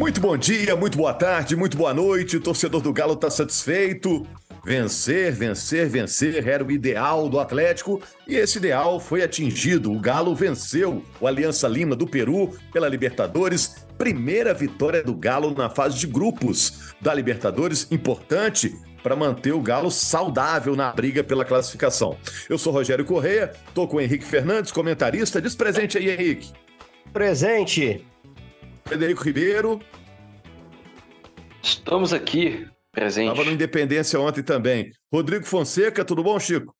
Muito bom dia, muito boa tarde, muito boa noite. O torcedor do Galo está satisfeito. Vencer, vencer, vencer era o ideal do Atlético e esse ideal foi atingido. O Galo venceu o Aliança Lima do Peru pela Libertadores. Primeira vitória do Galo na fase de grupos da Libertadores, importante para manter o Galo saudável na briga pela classificação. Eu sou Rogério Correia, tô com o Henrique Fernandes, comentarista. Diz presente aí, Henrique. Presente. Frederico Ribeiro. Estamos aqui, presente. Estava no Independência ontem também. Rodrigo Fonseca, tudo bom, Chico?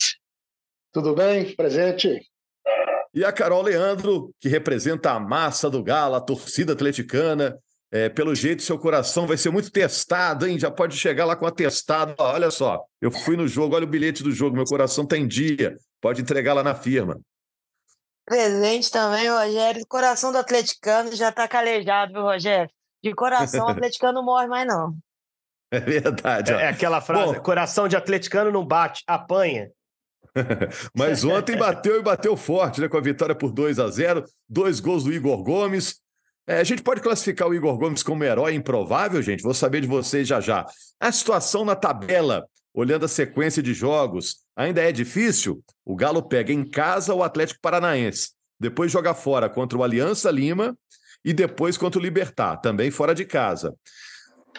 Tudo bem, presente. E a Carol Leandro, que representa a massa do Galo, a torcida atleticana. É, pelo jeito, seu coração vai ser muito testado, hein? Já pode chegar lá com atestado. Olha só, eu fui no jogo, olha o bilhete do jogo, meu coração tem tá dia. Pode entregar lá na firma. Presente também, Rogério. Coração do atleticano já tá calejado, viu, Rogério? De coração, o atleticano não morre mais, não. É verdade. É, é aquela frase: Bom, coração de atleticano não bate, apanha. Mas ontem bateu e bateu forte, né? Com a vitória por 2 a 0 dois gols do Igor Gomes. É, a gente pode classificar o Igor Gomes como herói improvável, gente? Vou saber de vocês já já. A situação na tabela, olhando a sequência de jogos, ainda é difícil? O Galo pega em casa o Atlético Paranaense, depois joga fora contra o Aliança Lima e depois contra o Libertar, também fora de casa.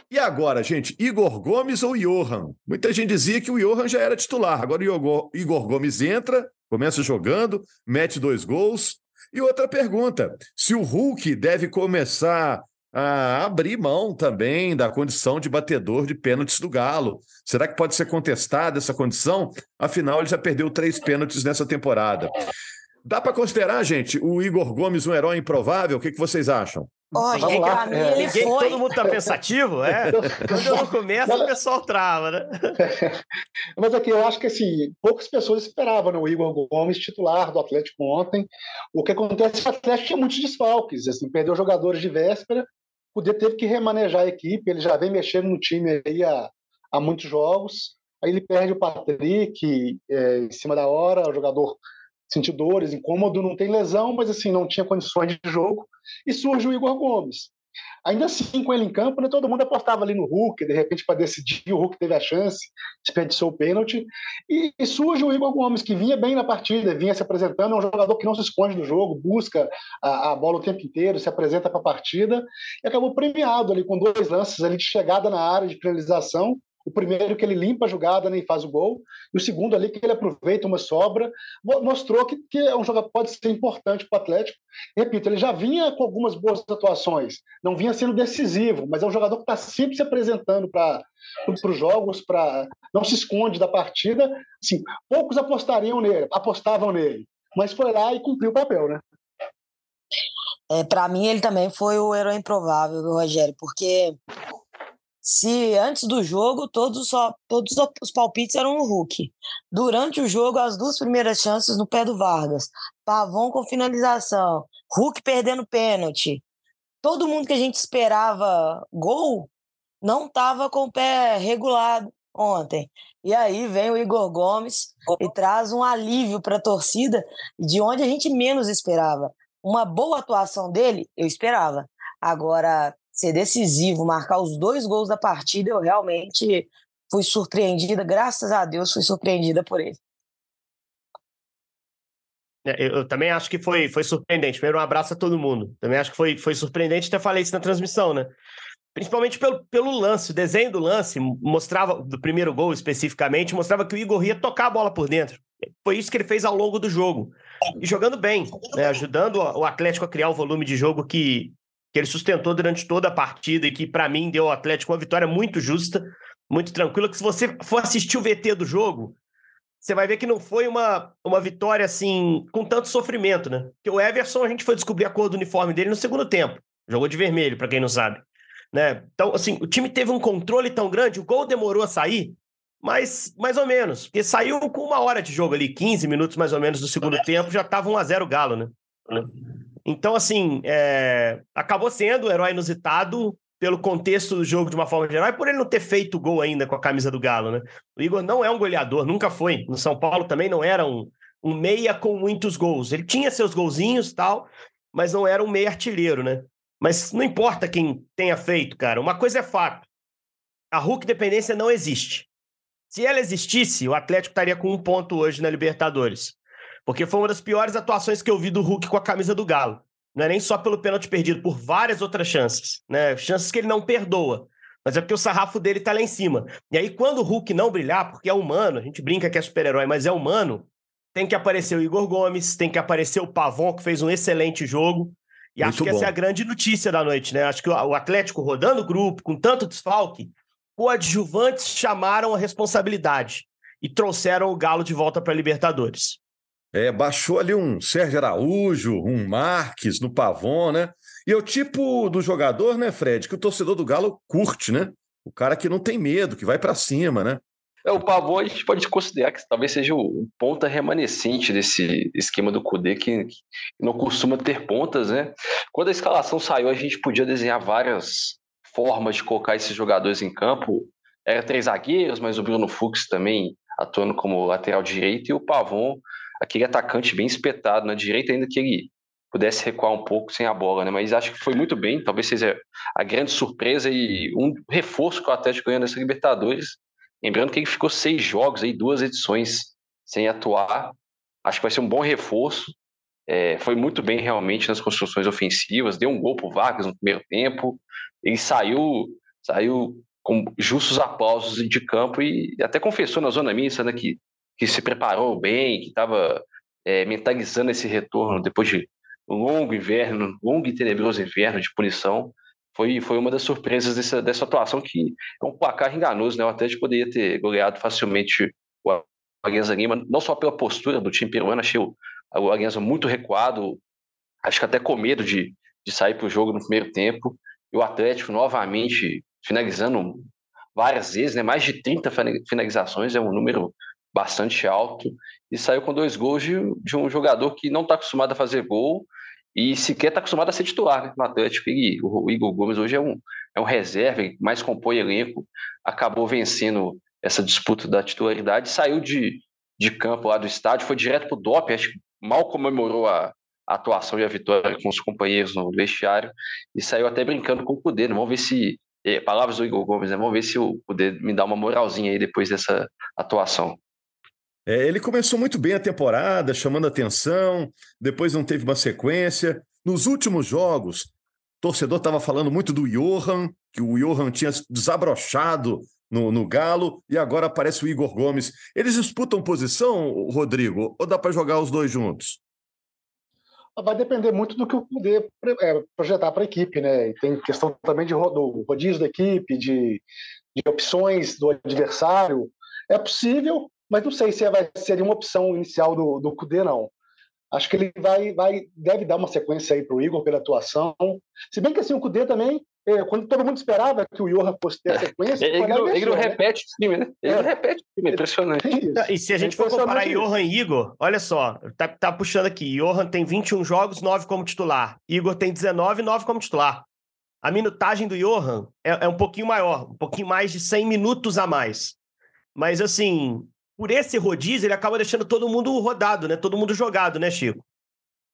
E agora, gente, Igor Gomes ou Johan? Muita gente dizia que o Johan já era titular. Agora o Igor Gomes entra, começa jogando, mete dois gols. E outra pergunta: se o Hulk deve começar a abrir mão também da condição de batedor de pênaltis do Galo. Será que pode ser contestada essa condição? Afinal, ele já perdeu três pênaltis nessa temporada. Dá para considerar, gente, o Igor Gomes um herói improvável? O que, que vocês acham? Oh, Vamos lá. Mim, é. Ninguém, todo mundo tá pensativo, é? Quando eu não começo, o pessoal trava, né? Mas aqui eu acho que assim, poucas pessoas esperavam né, o Igor Gomes titular do Atlético ontem. O que acontece é que o Atlético tinha muitos desfalques, assim, perdeu jogadores de véspera, o D teve que remanejar a equipe, ele já vem mexendo no time aí há, há muitos jogos. Aí ele perde o Patrick é, em cima da hora, o jogador sentiu dores, incômodo, não tem lesão, mas assim, não tinha condições de jogo. E surge o Igor Gomes. Ainda assim, com ele em campo, né, todo mundo apostava ali no Hulk, de repente, para decidir, o Hulk teve a chance, desperdiçou o pênalti. E, surge o Igor Gomes, que vinha bem na partida, vinha se apresentando, é um jogador que não se esconde do jogo, busca a, a bola o tempo inteiro, se apresenta para a partida, e acabou premiado ali com dois lances ali de chegada na área de finalização, o primeiro que ele limpa a jogada nem faz o gol, e o segundo ali que ele aproveita uma sobra, mostrou que, que é um jogador pode ser importante para o Atlético. Repito, ele já vinha com algumas boas atuações, não vinha sendo decisivo, mas é um jogador que está sempre se apresentando para os jogos, para não se esconde da partida. Assim, poucos apostariam nele, apostavam nele, mas foi lá e cumpriu o papel, né? É, para mim ele também foi o herói improvável, Rogério, porque se antes do jogo todos, só, todos os palpites eram no Hulk. Durante o jogo, as duas primeiras chances no pé do Vargas. Pavon com finalização. Hulk perdendo pênalti. Todo mundo que a gente esperava gol não estava com o pé regulado ontem. E aí vem o Igor Gomes e traz um alívio para a torcida de onde a gente menos esperava. Uma boa atuação dele, eu esperava. Agora, ser decisivo, marcar os dois gols da partida, eu realmente fui surpreendida, graças a Deus fui surpreendida por ele. É, eu também acho que foi, foi surpreendente. Primeiro, um abraço a todo mundo. Também acho que foi, foi surpreendente, até falei isso na transmissão, né? Principalmente pelo, pelo lance, o desenho do lance mostrava, do primeiro gol especificamente, mostrava que o Igor ia tocar a bola por dentro. Foi isso que ele fez ao longo do jogo. E jogando bem, né? ajudando o Atlético a criar o volume de jogo que, que ele sustentou durante toda a partida e que, para mim, deu ao Atlético uma vitória muito justa, muito tranquila. Que se você for assistir o VT do jogo, você vai ver que não foi uma, uma vitória assim, com tanto sofrimento, né? Porque o Everson, a gente foi descobrir a cor do uniforme dele no segundo tempo. Jogou de vermelho, para quem não sabe. Né? Então, assim, o time teve um controle tão grande, o gol demorou a sair, mas mais ou menos, porque saiu com uma hora de jogo ali, 15 minutos mais ou menos do segundo tempo, já estava 1 a 0 Galo, né? Então, assim, é... acabou sendo o herói inusitado pelo contexto do jogo de uma forma geral e por ele não ter feito gol ainda com a camisa do Galo, né? O Igor não é um goleador, nunca foi. No São Paulo também não era um, um meia com muitos gols. Ele tinha seus golzinhos tal, mas não era um meia artilheiro, né? Mas não importa quem tenha feito, cara. Uma coisa é fato. A Hulk dependência não existe. Se ela existisse, o Atlético estaria com um ponto hoje na Libertadores. Porque foi uma das piores atuações que eu vi do Hulk com a camisa do Galo. Não é nem só pelo pênalti perdido, por várias outras chances. Né? Chances que ele não perdoa. Mas é porque o sarrafo dele tá lá em cima. E aí, quando o Hulk não brilhar, porque é humano, a gente brinca que é super-herói, mas é humano, tem que aparecer o Igor Gomes, tem que aparecer o Pavon, que fez um excelente jogo. E Muito acho que bom. essa é a grande notícia da noite, né? Acho que o Atlético rodando o grupo, com tanto desfalque, coadjuvantes chamaram a responsabilidade e trouxeram o Galo de volta para a Libertadores. É, baixou ali um Sérgio Araújo, um Marques no Pavon, né? E é o tipo do jogador, né, Fred, que o torcedor do Galo curte, né? O cara que não tem medo, que vai para cima, né? É, o Pavon a gente pode considerar que talvez seja o ponta remanescente desse esquema do Cudê, que, que não costuma ter pontas, né? Quando a escalação saiu, a gente podia desenhar várias formas de colocar esses jogadores em campo. Era três zagueiros, mas o Bruno Fux também atuando como lateral direito e o Pavon, aquele atacante bem espetado na direita, ainda que ele pudesse recuar um pouco sem a bola, né? Mas acho que foi muito bem, talvez seja a grande surpresa e um reforço que o Atlético ganhou nessa Libertadores. Lembrando que ele ficou seis jogos aí, duas edições sem atuar. Acho que vai ser um bom reforço. É, foi muito bem realmente nas construções ofensivas, deu um gol pro Vargas no primeiro tempo, ele saiu, saiu com justos aplausos de campo e até confessou na zona mista né, que, que se preparou bem, que estava é, mentalizando esse retorno depois de um longo inverno, longo e tenebroso inverno de punição. Foi, foi uma das surpresas dessa, dessa atuação que é um placar enganoso, né? O Atlético poderia ter goleado facilmente o Alianza Lima, não só pela postura do time peruano, achei o, o Alianza muito recuado, acho que até com medo de, de sair para o jogo no primeiro tempo. E o Atlético novamente finalizando várias vezes, né? mais de 30 finalizações, é um número bastante alto, e saiu com dois gols de, de um jogador que não está acostumado a fazer gol e sequer está acostumado a ser titular né, no Atlético. E o, Igor Gomes hoje é um, é um reserva, mais compõe elenco, acabou vencendo essa disputa da titularidade, saiu de, de campo lá do estádio, foi direto para o DOP, acho que mal comemorou a, a atuação e a vitória com os companheiros no vestiário e saiu até brincando com o Cudê. Né? Vamos ver se. É, palavras do Igor Gomes, né? Vamos ver se o Cudê me dá uma moralzinha aí depois dessa atuação. É, ele começou muito bem a temporada, chamando atenção, depois não teve uma sequência. Nos últimos jogos, o torcedor estava falando muito do Johan, que o Johan tinha desabrochado no, no Galo, e agora aparece o Igor Gomes. Eles disputam posição, Rodrigo, ou dá para jogar os dois juntos? vai depender muito do que o poder é, projetar para a equipe, né? E tem questão também de rodízio da equipe, de, de opções do adversário. É possível, mas não sei se é, vai, seria uma opção inicial do, do Cudê, não. Acho que ele vai, vai deve dar uma sequência aí para o Igor pela atuação. Se bem que assim, o Cudê também é, quando todo mundo esperava que o Johan fosse ter a sequência. ele, não, ele não né? repete o time, né? Ele é. não repete o time, é impressionante. É e se a gente for comparar Johan e Igor, olha só, tá, tá puxando aqui. Johan tem 21 jogos, 9 como titular. Igor tem 19, 9 como titular. A minutagem do Johan é, é um pouquinho maior, um pouquinho mais de 100 minutos a mais. Mas assim, por esse rodízio, ele acaba deixando todo mundo rodado, né? Todo mundo jogado, né, Chico?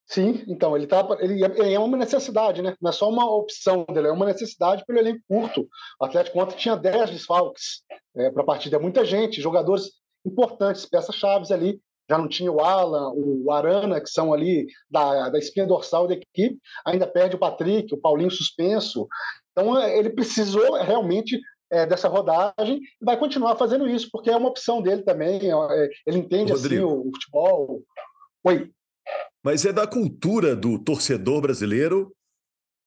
Sim, então, ele, tá, ele, é, uma necessidade, né? Não é só uma opção dele, é uma necessidade pelo elenco curto. O Atlético ontem tinha 10 desfalques é, para a partida. Muita gente, jogadores importantes, peças-chave ali. Já não tinha o Alan, o Arana, que são ali da, da espinha dorsal da equipe. Ainda perde o Patrick, o Paulinho suspenso. Então, é, ele precisou realmente é, dessa rodagem e vai continuar fazendo isso, porque é uma opção dele também. É, ele entende assim o, o futebol. Oi mas é da cultura do torcedor brasileiro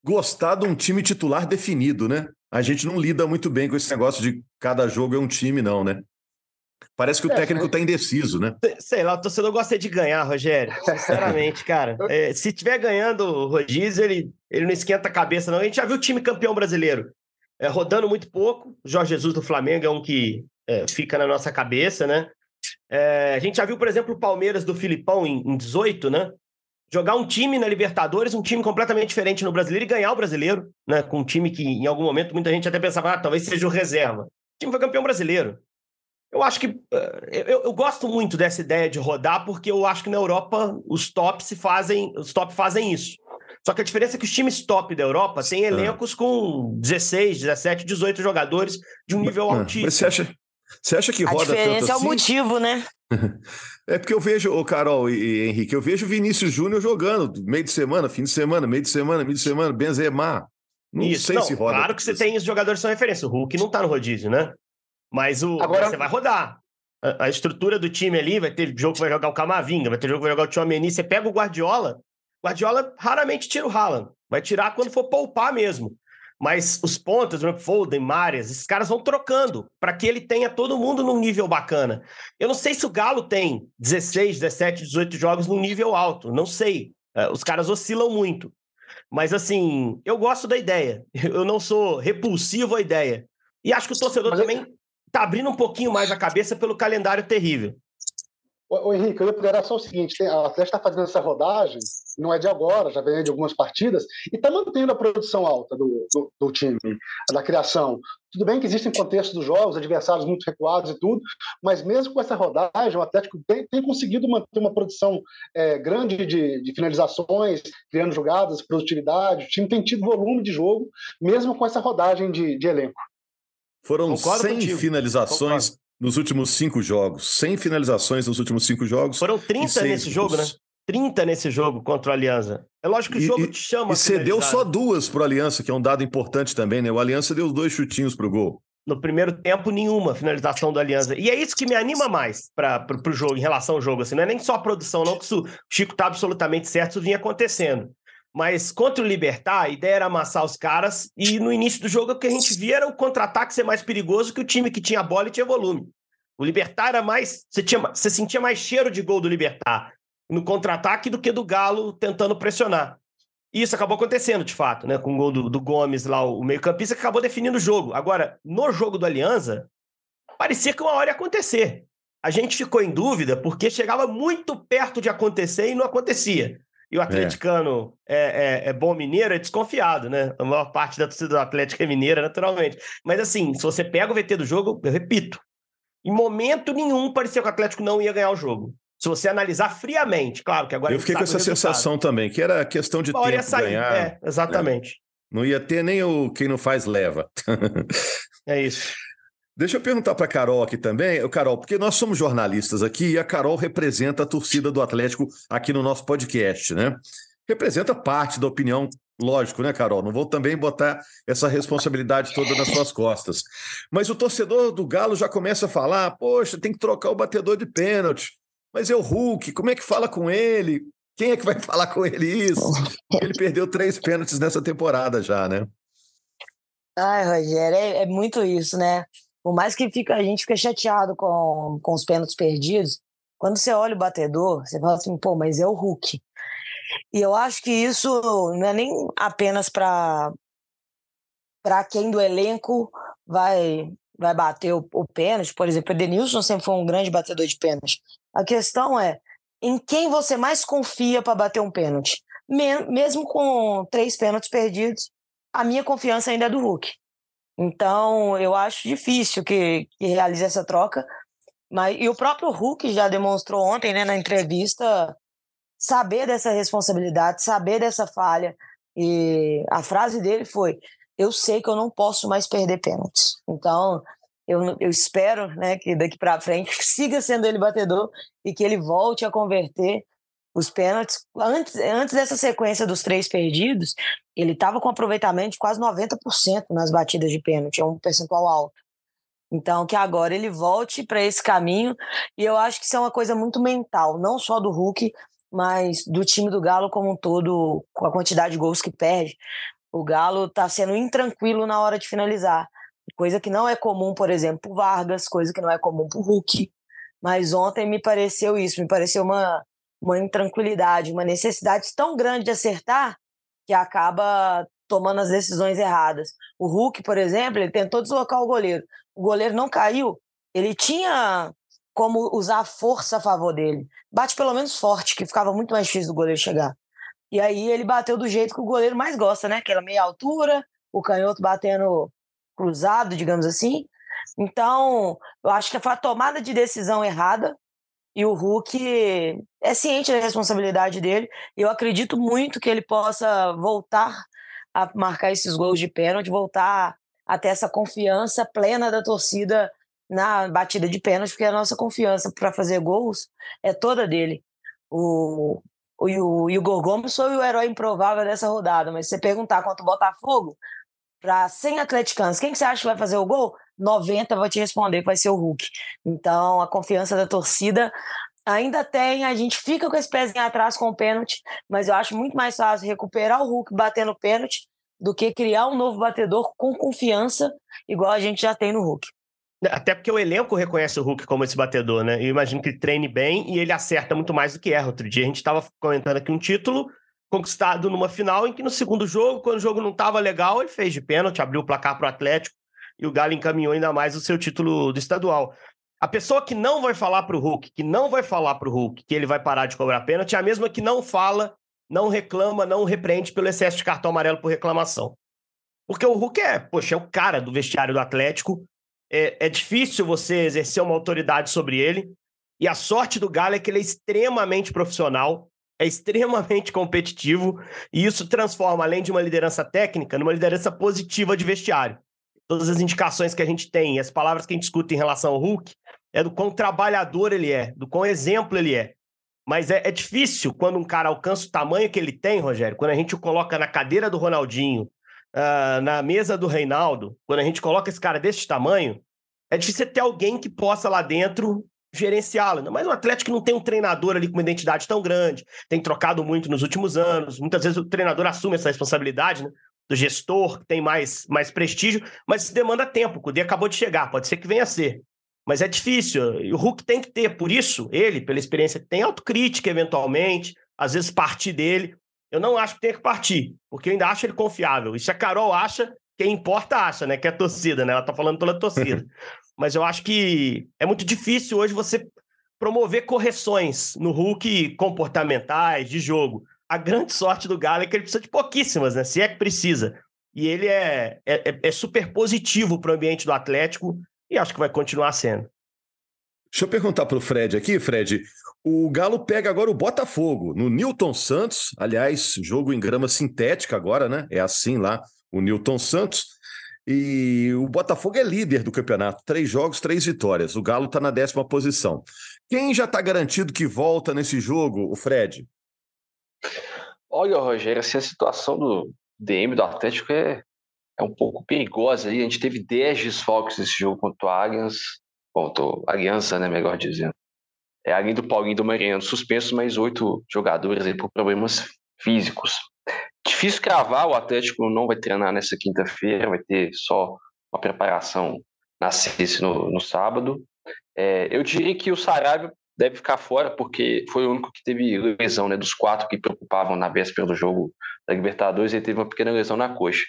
gostar de um time titular definido, né? A gente não lida muito bem com esse negócio de cada jogo é um time, não, né? Parece que o é, técnico está indeciso, né? Sei lá, o torcedor gosta de ganhar, Rogério. Sinceramente, cara. É, se tiver ganhando o rodízio, ele, ele não esquenta a cabeça, não. A gente já viu o time campeão brasileiro é, rodando muito pouco. Jorge Jesus do Flamengo é um que é, fica na nossa cabeça, né? É, a gente já viu, por exemplo, o Palmeiras do Filipão em, em 18, né? Jogar um time na Libertadores, um time completamente diferente no brasileiro e ganhar o brasileiro, né? Com um time que, em algum momento, muita gente até pensava, ah, talvez seja o reserva. O time foi campeão brasileiro. Eu acho que. Eh, eu, eu, gosto muito dessa ideia de rodar, porque eu acho que na Europa os tops se fazem. Os top fazem isso. Só que a diferença é que os times top da Europa têm elencos com 16, 17, 18 jogadores de um nível altíssimo. Mas você acha, você acha que roda tanto assim? A diferença é o motivo, né? É porque eu vejo, o Carol e, e, Henrique, eu vejo o Vinícius Júnior jogando meio de semana, fim de semana, meio de semana, meio de semana, Benzema. Não Isso, sei não, se roda. Claro que você tem os jogadores que são referência. O Hulk não tá no rodízio, né? Mas o, Agora... você vai rodar. A, a, estrutura do time ali, vai ter jogo que vai jogar o Camavinga, vai ter jogo que vai jogar o Tchouameni. Você pega o Guardiola, Guardiola raramente tira o Haaland. Vai tirar quando for poupar mesmo. Mas os pontos, o Foden, Marias, esses caras vão trocando para que ele tenha todo mundo num nível bacana. Eu não sei se o Galo tem 16, 17, 18 jogos num nível alto. Não sei. É, os caras oscilam muito. Mas assim, eu gosto da ideia. Eu não sou repulsivo à ideia. E acho que o torcedor Mas também está abrindo um pouquinho mais a cabeça pelo calendário terrível. Ô, Henrique, eu ia pegar só o seguinte: a Atlético está fazendo essa rodagem, não é de agora, já vem de algumas partidas, e está mantendo a produção alta do, do, do, time, da criação. Tudo bem que existem contextos dos jogos, adversários muito recuados e tudo, mas mesmo com essa rodagem, o Atlético tem, tem conseguido manter uma produção é, grande de, de, finalizações, criando jogadas, produtividade. O time tem tido volume de jogo, mesmo com essa rodagem de, de elenco. Foram Concordo 100 contigo. finalizações Concordo. Nos últimos cinco jogos. 100 finalizações nos últimimos cinco jogos. Foram 30 nesse jogo, né? 30 nesse jogo contra o Aliança. É lógico que o jogo e, te chama. E cedeu só duas para o Aliança, que é um dado importante também, né? O Aliança deu dois chutinhos para o gol. No primeiro tempo, nenhuma finalização do Aliança. E é isso que me anima mais para o jogo, em relação ao jogo. Assim, não é nem só a produção, não, que o Chico está absolutamente certo, isso vinha acontecendo. Mas contra o Libertar, a ideia era amassar os caras, e no início do jogo o que a gente via era o contra-ataque ser mais perigoso que o time que tinha bola e tinha volume. O Libertar era mais. Você, tinha, você sentia mais cheiro de gol do Libertar no contra-ataque do que do Galo tentando pressionar. E isso acabou acontecendo, de fato, né? Com o gol do, do Gomes lá, o meio-campista, que acabou definindo o jogo. Agora, no jogo do Aliança, parecia que uma hora ia acontecer. A gente ficou em dúvida porque chegava muito perto de acontecer e não acontecia. E o atleticano é. É, é, é, bom mineiro, é desconfiado, né? A maior parte da torcida do Atlético é mineira, naturalmente. Mas assim, se você pega o VT do jogo, eu repito, em momento nenhum parecia que o Atlético não ia ganhar o jogo. Se você analisar friamente, claro que agora. Eu fiquei com essa sensação também, que era questão de tempo sair. ganhar. É, exatamente. Não ia ter nem o quem não faz leva. é isso. Deixa eu perguntar para a Carol aqui também, Carol, porque nós somos jornalistas aqui e a Carol representa a torcida do Atlético aqui no nosso podcast, né? Representa parte da opinião, lógico, né, Carol? Não vou também botar essa responsabilidade toda nas suas costas. Mas o torcedor do Galo já começa a falar: poxa, tem que trocar o batedor de pênalti. Mas é o Hulk, como é que fala com ele? Quem é que vai falar com ele isso? Ele perdeu três pênaltis nessa temporada já, né? Ai, Rogério, é, é muito isso, né? Por mais que fica, a gente fica chateado com, com os pênaltis perdidos, quando você olha o batedor, você fala assim, pô, mas é o Hulk. E eu acho que isso não é nem apenas para para quem do elenco vai vai bater o, o pênalti, por exemplo, o Edenilson sempre foi um grande batedor de pênalti. A questão é em quem você mais confia para bater um pênalti. Mesmo com três pênaltis perdidos, a minha confiança ainda é do Hulk. Então, eu acho difícil que, que realize essa troca. Mas, e o próprio Hulk já demonstrou ontem, né, na entrevista, saber dessa responsabilidade, saber dessa falha. E a frase dele foi: Eu sei que eu não posso mais perder pênaltis. Então, eu, eu espero né, que daqui para frente siga sendo ele batedor e que ele volte a converter os pênaltis. Antes, antes dessa sequência dos três perdidos, ele estava com aproveitamento de quase 90% nas batidas de pênalti, é um percentual alto. Então, que agora ele volte para esse caminho, e eu acho que isso é uma coisa muito mental, não só do Hulk, mas do time do Galo como um todo, com a quantidade de gols que perde. O Galo está sendo intranquilo na hora de finalizar, coisa que não é comum, por exemplo, para Vargas, coisa que não é comum para o Hulk. Mas ontem me pareceu isso, me pareceu uma, uma intranquilidade, uma necessidade tão grande de acertar que acaba tomando as decisões erradas. O Hulk, por exemplo, ele tentou deslocar o goleiro. O goleiro não caiu, ele tinha como usar a força a favor dele. Bate pelo menos forte, que ficava muito mais difícil do goleiro chegar. E aí ele bateu do jeito que o goleiro mais gosta, né? Aquela meia altura, o canhoto batendo cruzado, digamos assim. Então, eu acho que foi a tomada de decisão errada e o Hulk é ciente da responsabilidade dele. Eu acredito muito que ele possa voltar a marcar esses gols de pênalti, voltar a ter essa confiança plena da torcida na batida de pênalti, porque a nossa confiança para fazer gols é toda dele. O, o, o Igor Gomes foi o herói improvável dessa rodada, mas se você perguntar quanto o Botafogo, para 100 atleticanos, quem que você acha que vai fazer o gol? 90 vai te responder que vai ser o Hulk. Então, a confiança da torcida ainda tem, a gente fica com esse pezinho atrás com o pênalti, mas eu acho muito mais fácil recuperar o Hulk batendo pênalti do que criar um novo batedor com confiança, igual a gente já tem no Hulk. Até porque o elenco reconhece o Hulk como esse batedor, né? Eu imagino que ele treine bem e ele acerta muito mais do que erra. Outro dia a gente estava comentando aqui um título conquistado numa final em que no segundo jogo, quando o jogo não estava legal, ele fez de pênalti, abriu o placar para o Atlético e o Galo encaminhou ainda mais o seu título do estadual. A pessoa que não vai falar para o Hulk, que não vai falar para o Hulk que ele vai parar de cobrar pênalti, é a mesma que não fala, não reclama, não repreende pelo excesso de cartão amarelo por reclamação. Porque o Hulk é, poxa, é o cara do vestiário do Atlético, é, é difícil você exercer uma autoridade sobre ele. E a sorte do Galo é que ele é extremamente profissional, é extremamente competitivo, e isso transforma, além de uma liderança técnica, numa liderança positiva de vestiário. Todas as indicações que a gente tem, as palavras que a gente escuta em relação ao Hulk, é do quão trabalhador ele é, do quão exemplo ele é. Mas é, é difícil quando um cara alcança o tamanho que ele tem, Rogério, quando a gente o coloca na cadeira do Ronaldinho, uh, na mesa do Reinaldo, quando a gente coloca esse cara desse tamanho, é difícil ter alguém que possa lá dentro gerenciá-lo. Mas o Atlético não tem um treinador ali com uma identidade tão grande, tem trocado muito nos últimos anos. Muitas vezes o treinador assume essa responsabilidade, né? Do gestor, que tem mais, mais prestígio, mas isso demanda tempo. O Cudê acabou de chegar, pode ser que venha a ser. Mas é difícil. E o Hulk tem que ter, por isso, ele, pela experiência, tem autocrítica eventualmente, às vezes partir dele. Eu não acho que tenha que partir, porque eu ainda acho ele confiável. E se a Carol acha, quem importa acha, né? Que é a torcida, né? Ela tá falando pela torcida. Mas eu acho que é muito difícil hoje você promover correções no Hulk comportamentais, de jogo. A grande sorte do Galo é que ele precisa de pouquíssimas, né? Se é que precisa. E ele é, é, é super positivo para o ambiente do Atlético e acho que vai continuar sendo. Deixa eu perguntar para o Fred aqui, Fred. O Galo pega agora o Botafogo no Newton Santos. Aliás, jogo em grama sintética agora, né? É assim lá, o Newton Santos. E o Botafogo é líder do campeonato. Três jogos, três vitórias. O Galo está na décima posição. Quem já está garantido que volta nesse jogo, o Fred? Olha, Rogério, assim, a situação do DM do Atlético é, é um pouco perigosa. A gente teve 10 desfalques nesse jogo contra o Allianz. Contra o Aliança, né, melhor dizendo. É, além do Paulinho do Mariano suspensos, mais oito jogadores aí por problemas físicos. Difícil cravar, o Atlético não vai treinar nessa quinta-feira, vai ter só uma preparação na sexta no, no sábado. É, eu diria que o Sarabia deve ficar fora, porque foi o único que teve lesão, né? Dos quatro que preocupavam na véspera do jogo da Libertadores, ele teve uma pequena lesão na coxa.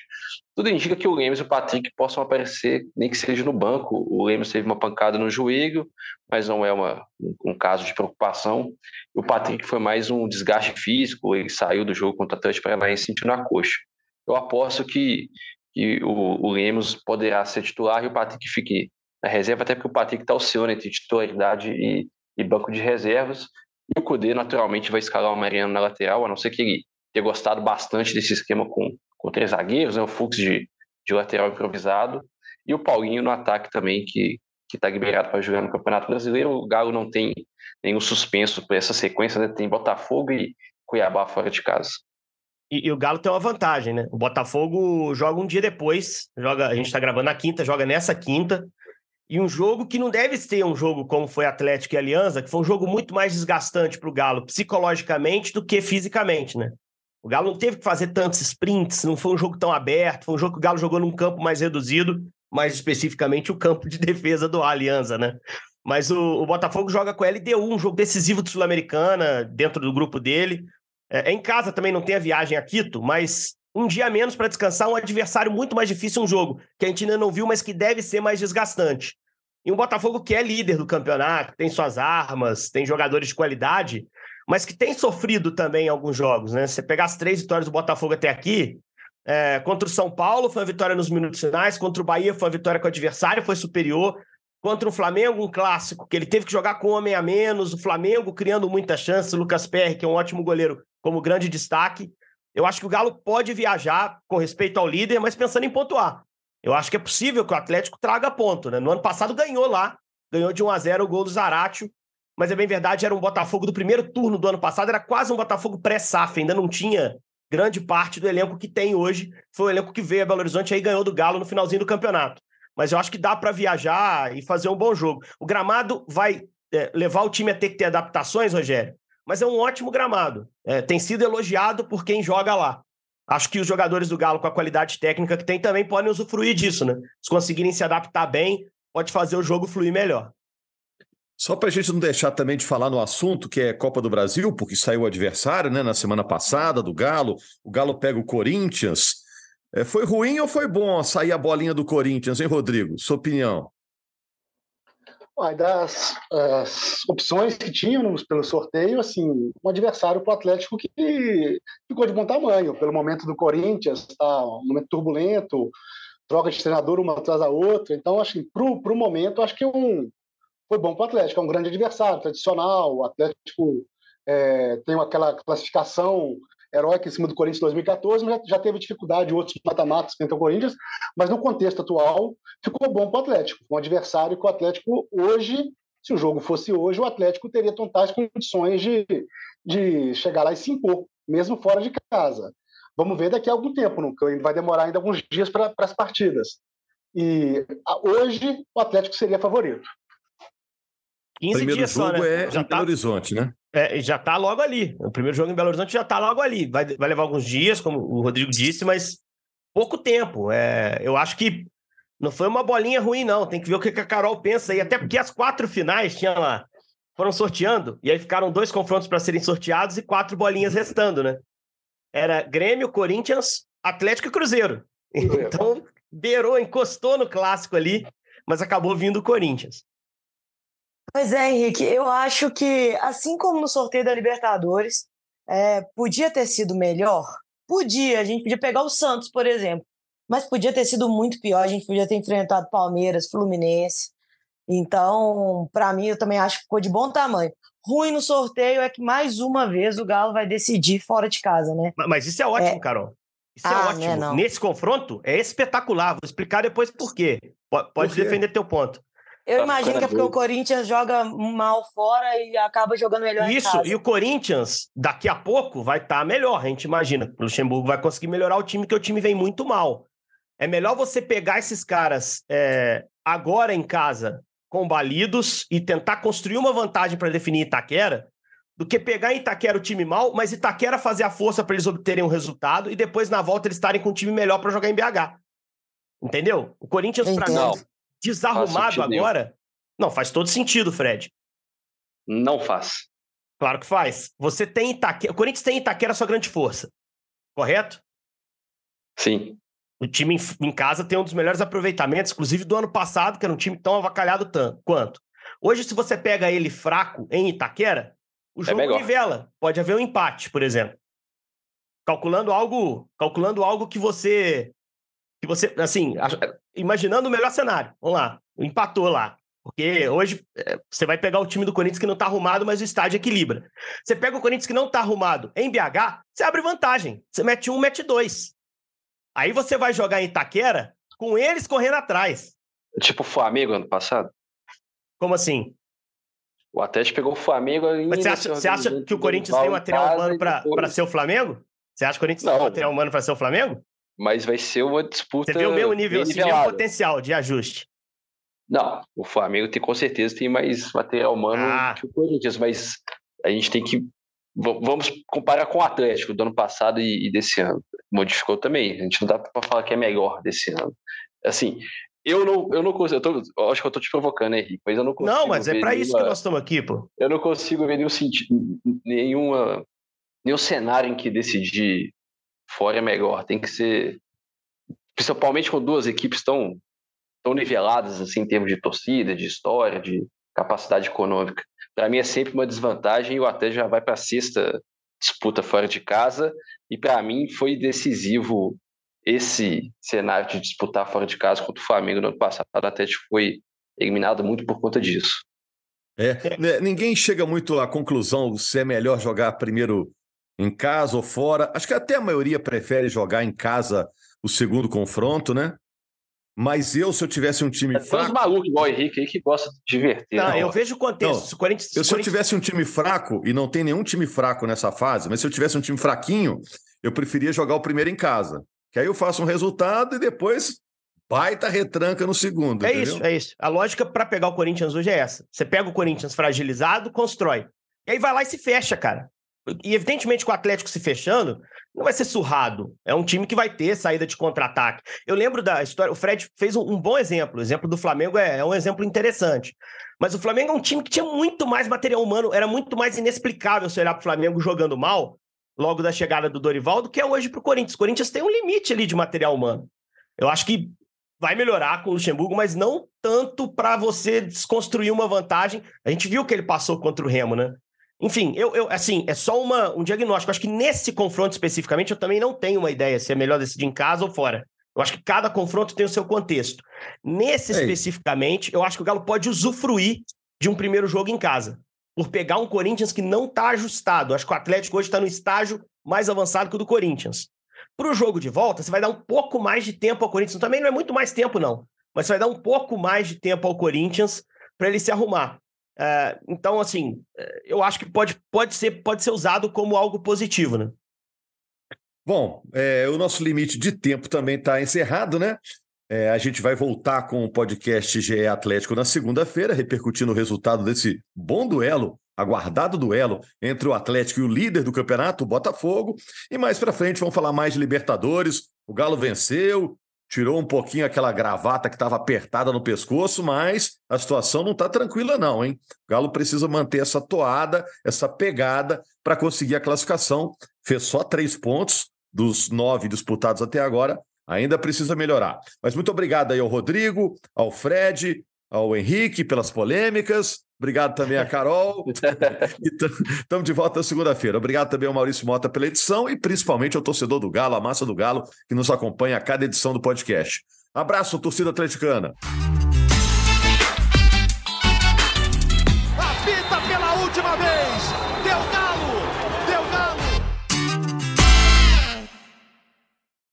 Tudo indica que o Lemos e o Patrick possam aparecer, nem que seja no banco. O Lemos teve uma pancada no joelho, mas não é uma, um, caso de preocupação. O Patrick foi mais um desgaste físico, ele saiu do jogo contra o Atlético Paranaense sentiu na coxa. Eu aposto que, que o, o Lemos poderá ser titular e o Patrick fique na reserva, até porque o Patrick está oscilando entre titularidade e, e banco de reservas. E o Cudê, naturalmente, vai escalar o Mariano na lateral, a não ser que ele tenha gostado bastante desse esquema com, com três zagueiros, né, o fluxo de, de lateral improvisado. E o Paulinho no ataque também, que está liberado para jogar no Campeonato Brasileiro. O Galo não tem nenhum suspenso para essa sequência, né? tem Botafogo e Cuiabá fora de casa. E, e, o Galo tem uma vantagem, né? O Botafogo joga um dia depois, joga, a gente está gravando na quinta, joga nessa quinta. E um jogo que não deve ser um jogo como foi Atlético e Aliança, que foi um jogo muito mais desgastante para o Galo psicologicamente do que fisicamente, né? O Galo não teve que fazer tantos sprints, não foi um jogo tão aberto, foi um jogo que o Galo jogou num campo mais reduzido, mais especificamente o campo de defesa do Aliança, né? Mas o, o Botafogo joga com a LDU, um jogo decisivo do Sul-Americana, dentro do grupo dele. É, é, em casa também não tem a viagem a Quito, mas um dia menos para descansar, um adversário muito mais difícil, um jogo que a gente ainda não viu, mas que deve ser mais desgastante. E um Botafogo que é líder do campeonato, tem suas armas, tem jogadores de qualidade, mas que tem sofrido também em alguns jogos, né? Você pegar as três vitórias do Botafogo até aqui, é, contra o São Paulo foi a vitória nos minutos finais, contra o Bahia foi a vitória com o adversário, foi superior. Contra o Flamengo, um clássico, que ele teve que jogar com um homem a menos, o Flamengo criando muita chance, o Lucas Perry, que é um ótimo goleiro, como grande destaque. Eu acho que o Galo pode viajar com respeito ao líder, mas pensando em pontuar. Eu acho que é possível que o Atlético traga ponto, né? No ano passado ganhou lá, ganhou de 1 a 0 o gol do Zaratio, mas é bem verdade, era um Botafogo do primeiro turno do ano passado, era quase um Botafogo pré-SAF, ainda não tinha grande parte do elenco que tem hoje. Foi o elenco que veio a Belo Horizonte e aí ganhou do Galo no finalzinho do campeonato. Mas eu acho que dá para viajar e fazer um bom jogo. O gramado vai é, levar o time a ter que ter adaptações, Rogério, mas é um ótimo gramado. É, tem sido elogiado por quem joga lá. Acho que os jogadores do Galo, com a qualidade técnica que tem, também podem usufruir disso, né? Se conseguirem se adaptar bem, pode fazer o jogo fluir melhor. Só para a gente não deixar também de falar no assunto que é Copa do Brasil, porque saiu o adversário né, na semana passada do Galo. O Galo pega o Corinthians. É, foi ruim ou foi bom sair a bolinha do Corinthians, hein, Rodrigo? Sua opinião? Das opções que tínhamos pelo sorteio, assim, um adversário para o Atlético que ficou de bom tamanho, pelo momento do Corinthians, tá um momento turbulento, troca de treinador uma atrás da outra. Então, assim, para o momento, acho que é um, foi bom para o Atlético, é um grande adversário, tradicional. O Atlético é, tem aquela classificação heróica em cima do Corinthians em 2014, mas já, teve dificuldade em outros mata-matas contra o Corinthians, mas no contexto atual ficou bom para o Atlético. Um adversário que o Atlético hoje, se o jogo fosse hoje, o Atlético teria totais condições de, de chegar lá e se impor, mesmo fora de casa. Vamos ver daqui a algum tempo, não? vai demorar ainda alguns dias para as partidas. E hoje o Atlético seria favorito. 15 primeiro dias jogo só, né? é já em tá, Belo Horizonte, né? É, já tá logo ali. O primeiro jogo em Belo Horizonte já tá logo ali. Vai, vai levar alguns dias, como o Rodrigo disse, mas pouco tempo. É, eu acho que não foi uma bolinha ruim, não. Tem que ver o que a Carol pensa aí. Até porque as quatro finais tinha lá. Foram sorteando, e aí ficaram dois confrontos para serem sorteados e quatro bolinhas restando, né? Era Grêmio, Corinthians, Atlético e Cruzeiro. Então, beirou, encostou no clássico ali, mas acabou vindo o Corinthians. Pois é, Henrique, eu acho que, assim como no sorteio da Libertadores, é, podia ter sido melhor. Podia, a gente podia pegar o Santos, por exemplo, mas podia ter sido muito pior. A gente podia ter enfrentado Palmeiras, Fluminense. Então, para mim, eu também acho que ficou de bom tamanho. Ruim no sorteio é que mais uma vez o Galo vai decidir fora de casa, né? Mas isso é ótimo, é... Carol. Isso é ah, é ótimo. Né, Nesse confronto é espetacular. Vou explicar depois por quê. Pode por quê? defender teu ponto. Eu tá imagino que é porque o Corinthians joga mal fora e acaba jogando melhor Isso, e o Corinthians, daqui a pouco, vai estar tá melhor, a gente imagina. O Luxemburgo vai conseguir melhorar o time, que o time vem muito mal. É melhor você pegar esses caras é, agora em casa, combalidos, e tentar construir uma vantagem para definir Itaquera, do que pegar em Itaquera o time mal, mas Itaquera fazer a força para eles obterem um resultado e depois na volta eles estarem com um time melhor para jogar em BH. Entendeu? O Corinthians, para mim, desarrumado agora. Nenhum. Não, faz todo sentido, Fred. Não faz. Claro que faz. Você tem Itaquera. O Corinthians tem Itaquera a sua grande força. Correto? Sim. O time em casa tem um dos melhores aproveitamentos, inclusive do ano passado, que era um time tão avacalhado tanto, quanto. Hoje, se você pega ele fraco em Itaquera, o é jogo é nivela. Pode haver um empate, por exemplo. Calculando algo, calculando algo que você que você, assim, imaginando o melhor cenário. Vamos lá, empatou lá. Porque hoje é, você vai pegar o time do Corinthians que não tá arrumado, mas o estádio equilibra. Você pega o Corinthians que não tá arrumado em BH, você abre vantagem. Você mete um, mete dois. Aí você vai jogar em Itaquera com eles correndo atrás. Tipo o Flamengo ano passado? Como assim? O Atlético pegou o Flamengo. Mas você acha, você acha que o Corinthians tem material humano para ser o Flamengo? Você acha que o Corinthians não. tem material humano para ser o Flamengo? Mas vai ser uma disputa. Você vê o mesmo nível, assim, mesmo potencial de ajuste. Não, o Flamengo tem, com certeza tem mais material humano ah. que o Corinthians, mas a gente tem que. Vamos comparar com o Atlético do ano passado e, e desse ano. Modificou também. A gente não dá para falar que é melhor desse ano. Assim, eu não, eu não consigo. Eu tô, acho que eu tô te provocando, Henrique, mas eu não consigo. Não, mas é para isso que nós estamos aqui, pô. Eu não consigo ver nenhum sentido, nenhuma, nenhum cenário em que decidir fora é melhor. Tem que ser. Principalmente com duas equipes tão, tão niveladas assim em termos de torcida, de história, de capacidade econômica. Para mim é sempre uma desvantagem e o até já vai para a sexta disputa fora de casa e para mim foi decisivo esse cenário de disputar fora de casa contra o Flamengo no ano passado. O Atlético foi eliminado muito por conta disso. É, né, ninguém chega muito à conclusão se é melhor jogar primeiro em casa ou fora. Acho que até a maioria prefere jogar em casa o segundo confronto, né? Mas eu, se eu tivesse um time Tem fraco. Tem uns malucos igual o Henrique aí que gosta de divertir. Não, não eu vejo o contexto. Não, Corinthians, eu, se eu tivesse um time fraco, e não tem nenhum time fraco nessa fase, mas se eu tivesse um time fraquinho, eu preferia jogar o primeiro em casa. Que aí eu faço um resultado e depois baita retranca no segundo. É entendeu? isso, é isso. A lógica para pegar o Corinthians hoje é essa. Você pega o Corinthians fragilizado, constrói. E aí vai lá e se fecha, cara. E evidentemente com o Atlético se fechando, não vai ser surrado. É um time que vai ter saída de contra-ataque. Eu lembro da história, o Fred fez um, bom exemplo. O exemplo do Flamengo é, é, um exemplo interessante. Mas o Flamengo é um time que tinha muito mais material humano, era muito mais inexplicável se olhar para o Flamengo jogando mal logo da chegada do Dorival do que é hoje para o Corinthians. O Corinthians tem um limite ali de material humano. Eu acho que vai melhorar com o Luxemburgo, mas não tanto para você desconstruir uma vantagem. A gente viu que ele passou contra o Remo, né? Enfim, eu, eu assim, é só uma, um diagnóstico. Acho que nesse confronto especificamente eu também não tenho uma ideia se é melhor decidir em casa ou fora. Eu acho que cada confronto tem o seu contexto. Nesse Ei. especificamente, eu acho que o Galo pode usufruir de um primeiro jogo em casa, por pegar um Corinthians que não está ajustado. Acho que o Atlético hoje está no estágio mais avançado que o do Corinthians. Para o jogo de volta, você vai dar um pouco mais de tempo ao Corinthians. Também não é muito mais tempo, não. Mas você vai dar um pouco mais de tempo ao Corinthians para ele se arrumar. É, então, assim, é, eu acho que pode, pode, ser, pode ser usado como algo positivo, né? Bom, é, o nosso limite de tempo também está encerrado, né? É, a gente vai voltar com o podcast GE Atlético na segunda-feira, repercutindo o resultado desse bom duelo, aguardado duelo entre o Atlético e o líder do campeonato, o Botafogo. E mais para frente vamos falar mais de Libertadores. O Galo venceu, tirou um pouquinho aquela gravata que estava apertada no pescoço, mas a situação não está tranquila, não, hein? O Galo precisa manter essa toada, essa pegada para conseguir a classificação. Fez só três pontos dos nove disputados até agora, ainda precisa melhorar. Mas muito obrigado aí ao Rodrigo, ao Fred, ao Henrique pelas polêmicas. Obrigado também a Carol. Estamos de volta na segunda-feira. Obrigado também ao Maurício Mota pela edição e principalmente ao torcedor do Galo, a massa do Galo, que nos acompanha a cada edição do podcast. Abraço, torcida atleticana.